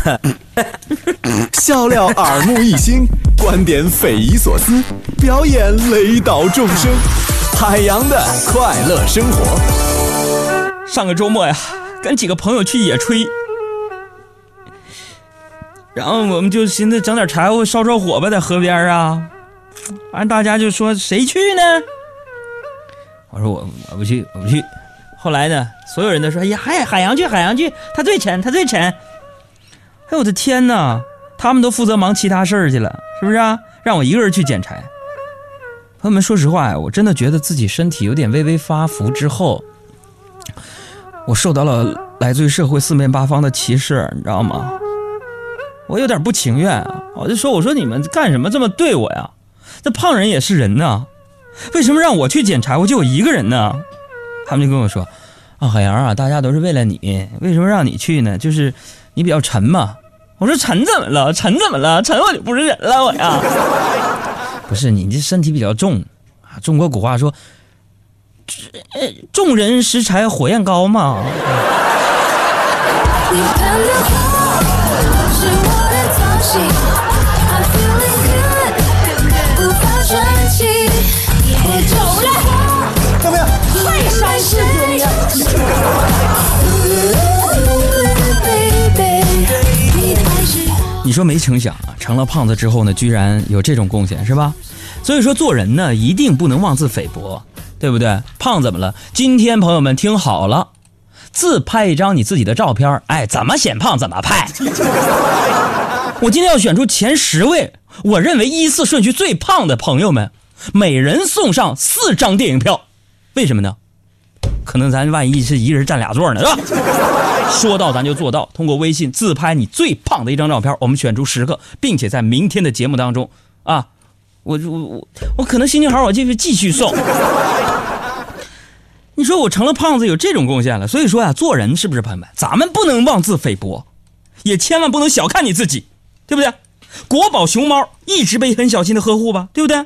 笑料耳目一新，观点匪夷所思，表演雷倒众生，海洋的快乐生活。上个周末呀，跟几个朋友去野炊，然后我们就寻思整点柴火烧烧火吧，在河边啊。完，大家就说谁去呢？我说我我不去，我不去。后来呢，所有人都说：“哎呀，海海洋去，海洋去，他最沉，他最沉。”哎，我的天哪！他们都负责忙其他事儿去了，是不是啊？让我一个人去捡柴。朋友们，说实话呀，我真的觉得自己身体有点微微发福之后，我受到了来自于社会四面八方的歧视，你知道吗？我有点不情愿，我就说：“我说你们干什么这么对我呀？这胖人也是人呐，为什么让我去捡柴火就我一个人呢？”他们就跟我说：“啊，海洋啊，大家都是为了你，为什么让你去呢？就是你比较沉嘛。”我说：“沉怎么了？沉怎么了？沉我就不是人了，我呀。不是你这身体比较重啊。中国古话说，众人拾柴火焰高嘛。”你你说没成想啊，成了胖子之后呢，居然有这种贡献，是吧？所以说做人呢，一定不能妄自菲薄，对不对？胖怎么了？今天朋友们听好了，自拍一张你自己的照片，哎，怎么显胖怎么拍。我今天要选出前十位，我认为依次顺序最胖的朋友们，每人送上四张电影票。为什么呢？可能咱万一是一个人占俩座呢，是吧？说到咱就做到，通过微信自拍你最胖的一张照片，我们选出十个，并且在明天的节目当中啊，我我我我可能心情好，我继续继续送。你说我成了胖子有这种贡献了，所以说呀，做人是不是朋友们，咱们不能妄自菲薄，也千万不能小看你自己，对不对？国宝熊猫一直被很小心的呵护吧，对不对？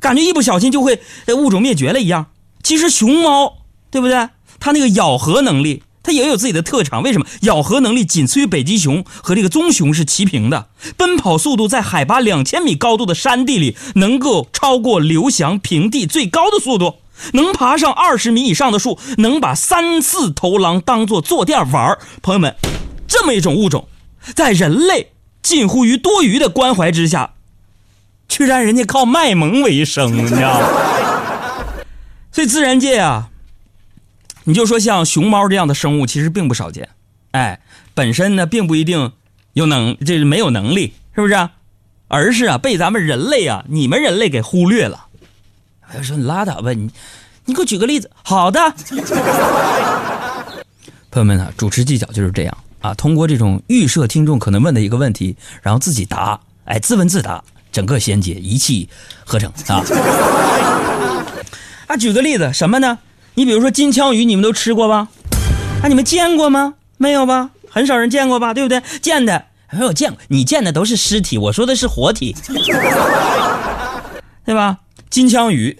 感觉一不小心就会物种灭绝了一样。其实熊猫对不对？它那个咬合能力。它也有自己的特长，为什么咬合能力仅次于北极熊和这个棕熊是齐平的？奔跑速度在海拔两千米高度的山地里能够超过刘翔平地最高的速度，能爬上二十米以上的树，能把三四头狼当做坐垫玩朋友们，这么一种物种，在人类近乎于多余的关怀之下，居然人家靠卖萌为生，你知道吗？所以自然界啊。你就说像熊猫这样的生物其实并不少见，哎，本身呢并不一定有能，这没有能力，是不是？而是啊被咱们人类啊，你们人类给忽略了。我说你拉倒吧，你你给我举个例子。好的，朋友们啊，主持技巧就是这样啊，通过这种预设听众可能问的一个问题，然后自己答，哎，自问自答，整个衔接一气呵成啊。啊，举个例子，什么呢？你比如说金枪鱼，你们都吃过吧？啊，你们见过吗？没有吧？很少人见过吧？对不对？见的没有见过，你见的都是尸体，我说的是活体，对吧？金枪鱼，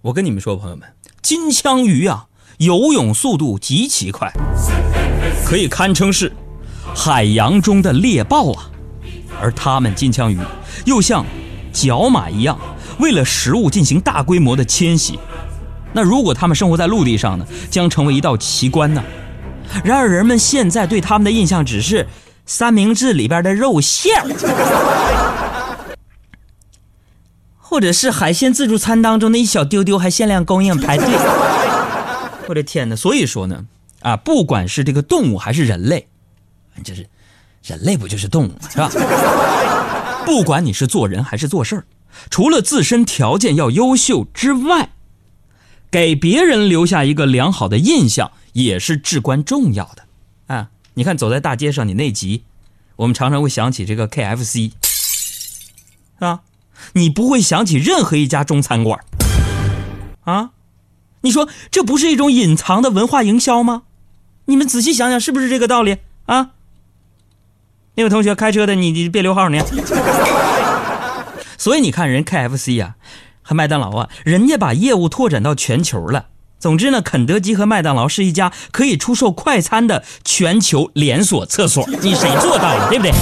我跟你们说，朋友们，金枪鱼啊，游泳速度极其快，可以堪称是海洋中的猎豹啊。而它们金枪鱼又像角马一样，为了食物进行大规模的迁徙。那如果他们生活在陆地上呢，将成为一道奇观呢。然而人们现在对他们的印象只是三明治里边的肉馅 或者是海鲜自助餐当中的一小丢丢还限量供应排队。我的天哪！所以说呢，啊，不管是这个动物还是人类，就是人类不就是动物是吧？不管你是做人还是做事儿，除了自身条件要优秀之外，给别人留下一个良好的印象也是至关重要的，啊！你看，走在大街上，你内急，我们常常会想起这个 KFC，啊，你不会想起任何一家中餐馆，啊，你说这不是一种隐藏的文化营销吗？你们仔细想想，是不是这个道理啊？那位同学开车的，你你别留号呢。所以你看，人 KFC 呀。和麦当劳啊，人家把业务拓展到全球了，总之呢，肯德基和麦当劳是一家可以出售快餐的全球连锁厕所，你谁做到了，对不对？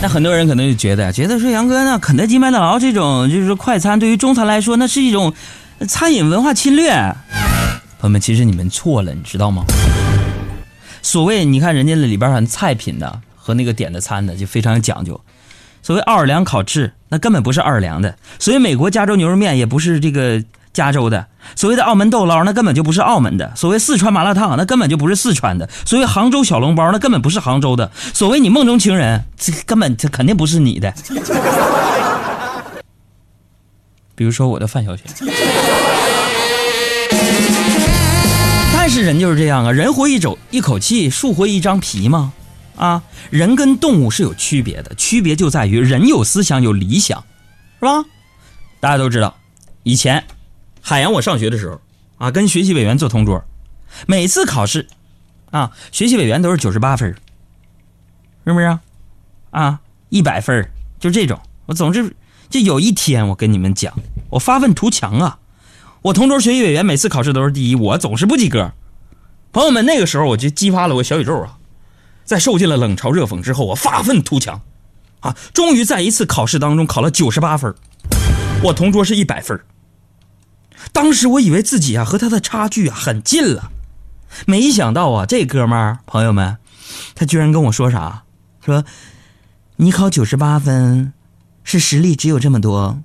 那很多人可能就觉得，觉得说杨哥，那肯德基、麦当劳这种就是快餐，对于中餐来说，那是一种餐饮文化侵略。朋友们，其实你们错了，你知道吗？所谓你看人家里边儿菜品的和那个点的餐的就非常讲究。所谓奥尔良烤翅，那根本不是奥尔良的；所谓美国加州牛肉面，也不是这个加州的；所谓的澳门豆捞，那根本就不是澳门的；所谓四川麻辣烫，那根本就不是四川的；所谓杭州小笼包，那根本不是杭州的；所谓你梦中情人，这根本这肯定不是你的。比如说我的范晓萱。但是人就是这样啊，人活一走一口气，树活一张皮嘛。啊，人跟动物是有区别的，区别就在于人有思想有理想，是吧？大家都知道，以前海洋我上学的时候啊，跟学习委员做同桌，每次考试啊，学习委员都是九十八分，是不是啊？啊，一百分就这种。我总是就有一天，我跟你们讲，我发愤图强啊！我同桌学习委员每次考试都是第一，我总是不及格。朋友们，那个时候我就激发了我小宇宙啊！在受尽了冷嘲热讽之后，我发愤图强，啊，终于在一次考试当中考了九十八分，我同桌是一百分。当时我以为自己啊和他的差距啊很近了，没想到啊这哥们儿朋友们，他居然跟我说啥？说你考九十八分是实力只有这么多，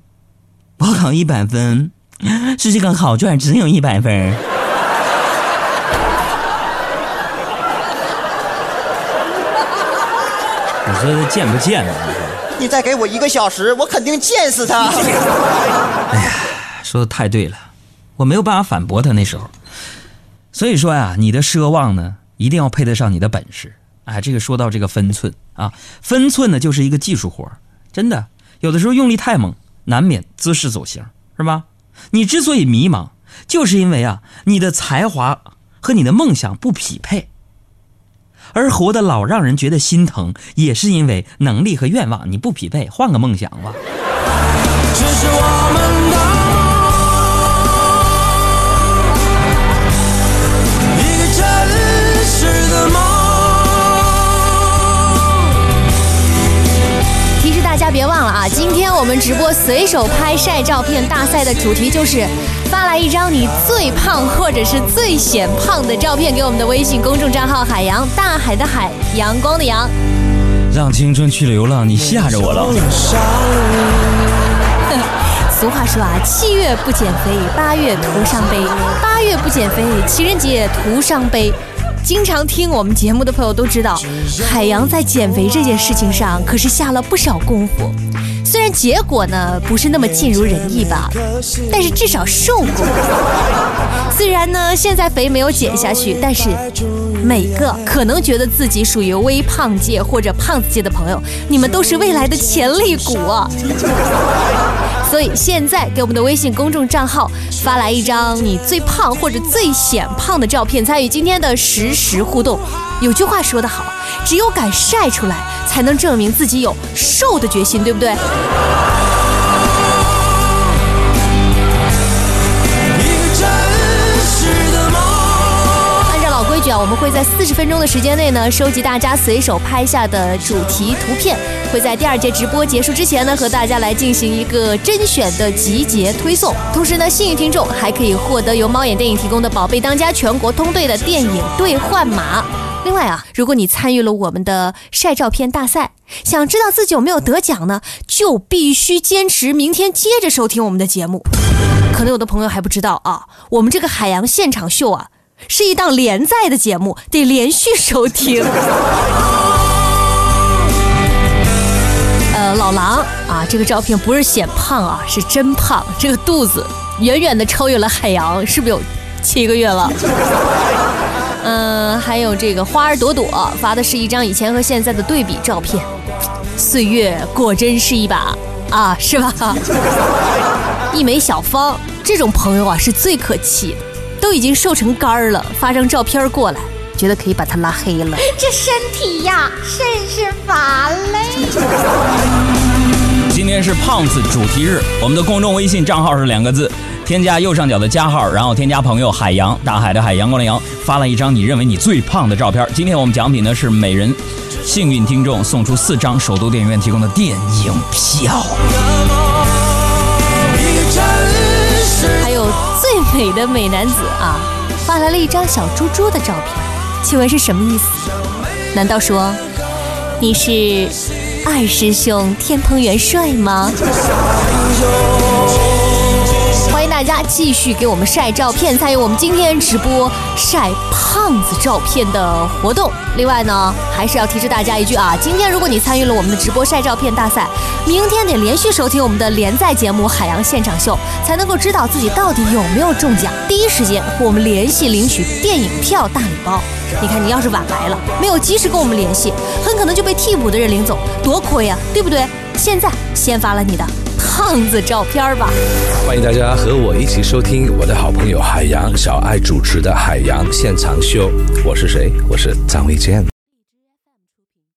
我考一百分是这个考卷只有一百分。你说他贱不贱呢？你再给我一个小时，我肯定见死他。哎呀，说的太对了，我没有办法反驳他那时候。所以说呀，你的奢望呢，一定要配得上你的本事。哎，这个说到这个分寸啊，分寸呢就是一个技术活真的，有的时候用力太猛，难免姿势走形，是吧？你之所以迷茫，就是因为啊，你的才华和你的梦想不匹配。而活得老让人觉得心疼，也是因为能力和愿望你不匹配，换个梦想吧。的。别忘了啊！今天我们直播随手拍晒照片大赛的主题就是发来一张你最胖或者是最显胖的照片给我们的微信公众账号“海洋大海的海阳光的阳”。让青春去流浪，你吓着我了。俗话说啊，七月不减肥，八月徒伤悲；八月不减肥，情人节徒伤悲。经常听我们节目的朋友都知道，海洋在减肥这件事情上可是下了不少功夫。虽然结果呢不是那么尽如人意吧，但是至少瘦过。虽然呢现在肥没有减下去，但是每个可能觉得自己属于微胖界或者胖子界的朋友，你们都是未来的潜力股啊！所以现在给我们的微信公众账号发来一张你最胖或者最显胖的照片，参与今天的实时互动。有句话说得好，只有敢晒出来，才能证明自己有瘦的决心，对不对？我们会在四十分钟的时间内呢，收集大家随手拍下的主题图片，会在第二节直播结束之前呢，和大家来进行一个甄选的集结推送。同时呢，幸运听众还可以获得由猫眼电影提供的“宝贝当家”全国通兑的电影兑换码。另外啊，如果你参与了我们的晒照片大赛，想知道自己有没有得奖呢，就必须坚持明天接着收听我们的节目。可能有的朋友还不知道啊，我们这个海洋现场秀啊。是一档连载的节目，得连续收听。呃，老狼啊，这个照片不是显胖啊，是真胖，这个肚子远远的超越了海洋，是不是有七个月了？嗯，还有这个花儿朵朵发的是一张以前和现在的对比照片，岁月果真是一把啊，是吧？一枚小芳这种朋友啊，是最可气的。都已经瘦成干儿了，发张照片过来，觉得可以把他拉黑了。这身体呀，甚是乏累。今天是胖子主题日，我们的公众微信账号是两个字，添加右上角的加号，然后添加朋友海洋，大海的海，阳光的阳，发了一张你认为你最胖的照片。今天我们奖品呢是每人幸运听众送出四张首都电影院提供的电影票。美的美男子啊，发来了一张小猪猪的照片，请问是什么意思？难道说你是二师兄天蓬元帅吗？大家继续给我们晒照片，参与我们今天直播晒胖子照片的活动。另外呢，还是要提示大家一句啊，今天如果你参与了我们的直播晒照片大赛，明天得连续收听我们的连载节目《海洋现场秀》，才能够知道自己到底有没有中奖，第一时间和我们联系领取电影票大礼包。你看，你要是晚来了，没有及时跟我们联系，很可能就被替补的人领走，多亏呀、对不对？现在先发了你的胖子照片吧。欢迎大家和我一起收听我的好朋友海洋小爱主持的《海洋现场秀》。我是谁？我是张卫健。